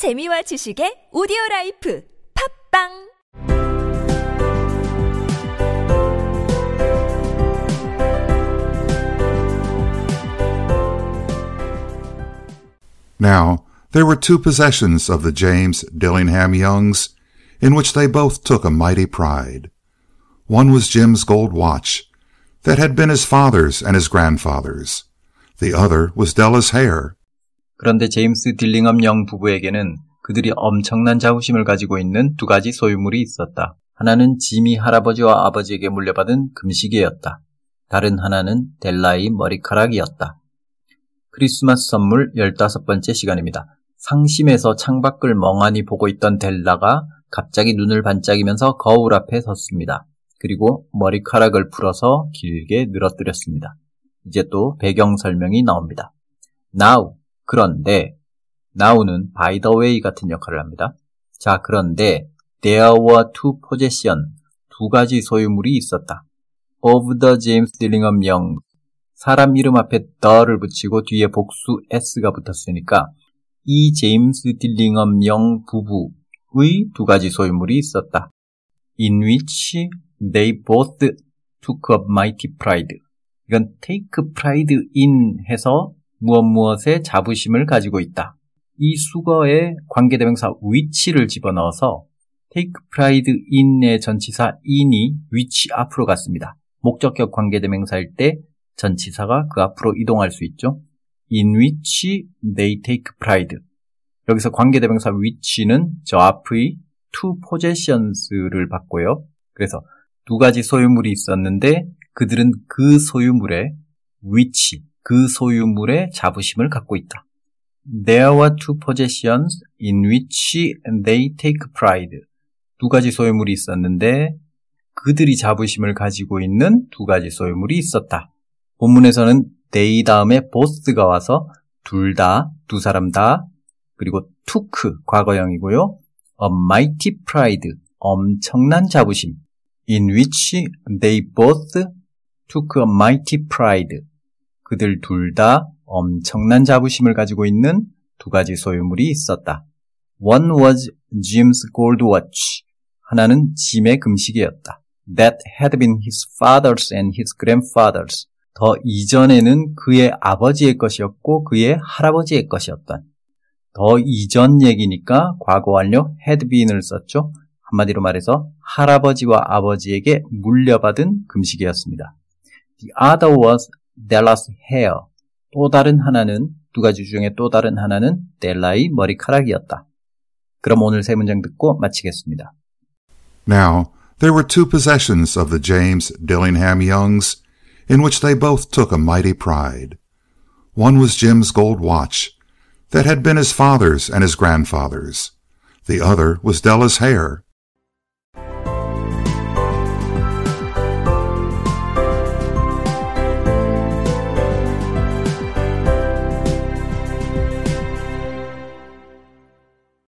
재미와 지식의 오디오 라이프 팝빵 Now, there were two possessions of the James Dillingham Youngs in which they both took a mighty pride. One was Jim's gold watch that had been his father's and his grandfather's. The other was Della's hair. 그런데 제임스 딜링엄 영 부부에게는 그들이 엄청난 자부심을 가지고 있는 두 가지 소유물이 있었다. 하나는 지미 할아버지와 아버지에게 물려받은 금시계였다. 다른 하나는 델라의 머리카락이었다. 크리스마스 선물 15번째 시간입니다. 상심해서 창밖을 멍하니 보고 있던 델라가 갑자기 눈을 반짝이면서 거울 앞에 섰습니다. 그리고 머리카락을 풀어서 길게 늘어뜨렸습니다. 이제 또 배경 설명이 나옵니다. Now, 그런데 now는 by the way 같은 역할을 합니다. 자, 그런데 there were two possession, 두 가지 소유물이 있었다. of the James Dillingham Young, 사람 이름 앞에 the를 붙이고 뒤에 복수 s가 붙었으니까 이 제임스 딜링엄 영 부부의 두 가지 소유물이 있었다. In which they both took a mighty pride. 이건 take pride in 해서 무엇 무엇에 자부심을 가지고 있다. 이 수거에 관계대명사 which를 집어넣어서 take pride in의 전치사 in이 which 앞으로 갔습니다. 목적격 관계대명사일 때 전치사가 그 앞으로 이동할 수 있죠. in which they take pride. 여기서 관계대명사 which는 저 앞의 to possessions를 받고요. 그래서 두 가지 소유물이 있었는데 그들은 그 소유물에 which, 그 소유물에 자부심을 갖고 있다. There were two possessions in which they take pride. 두 가지 소유물이 있었는데 그들이 자부심을 가지고 있는 두 가지 소유물이 있었다. 본문에서는 they 다음에 both가 와서 둘 다, 두 사람 다, 그리고 took 과거형이고요. a mighty pride, 엄청난 자부심. in which they both took a mighty pride. 그들 둘 다 엄청난 자부심을 가지고 있는 두 가지 소유물이 있었다. One was Jim's gold watch. 하나는 짐의 금시계였다. That had been his father's and his grandfather's. 더 이전에는 그의 아버지의 것이었고 그의 할아버지의 것이었던. 더 이전 얘기니까 과거 완료 had been을 썼죠. 한마디로 말해서 할아버지와 아버지에게 물려받은 금시계였습니다. The other was Della's hair. 또 다른 하나는 두 가지 중에 또 다른 하나는 델라의 머리카락이었다. 그럼 오늘 세 문장 듣고 마치겠습니다. Now, there were two possessions of the James Dillingham Youngs in which they both took a mighty pride. One was Jim's gold watch that had been his father's and his grandfather's. The other was Della's hair.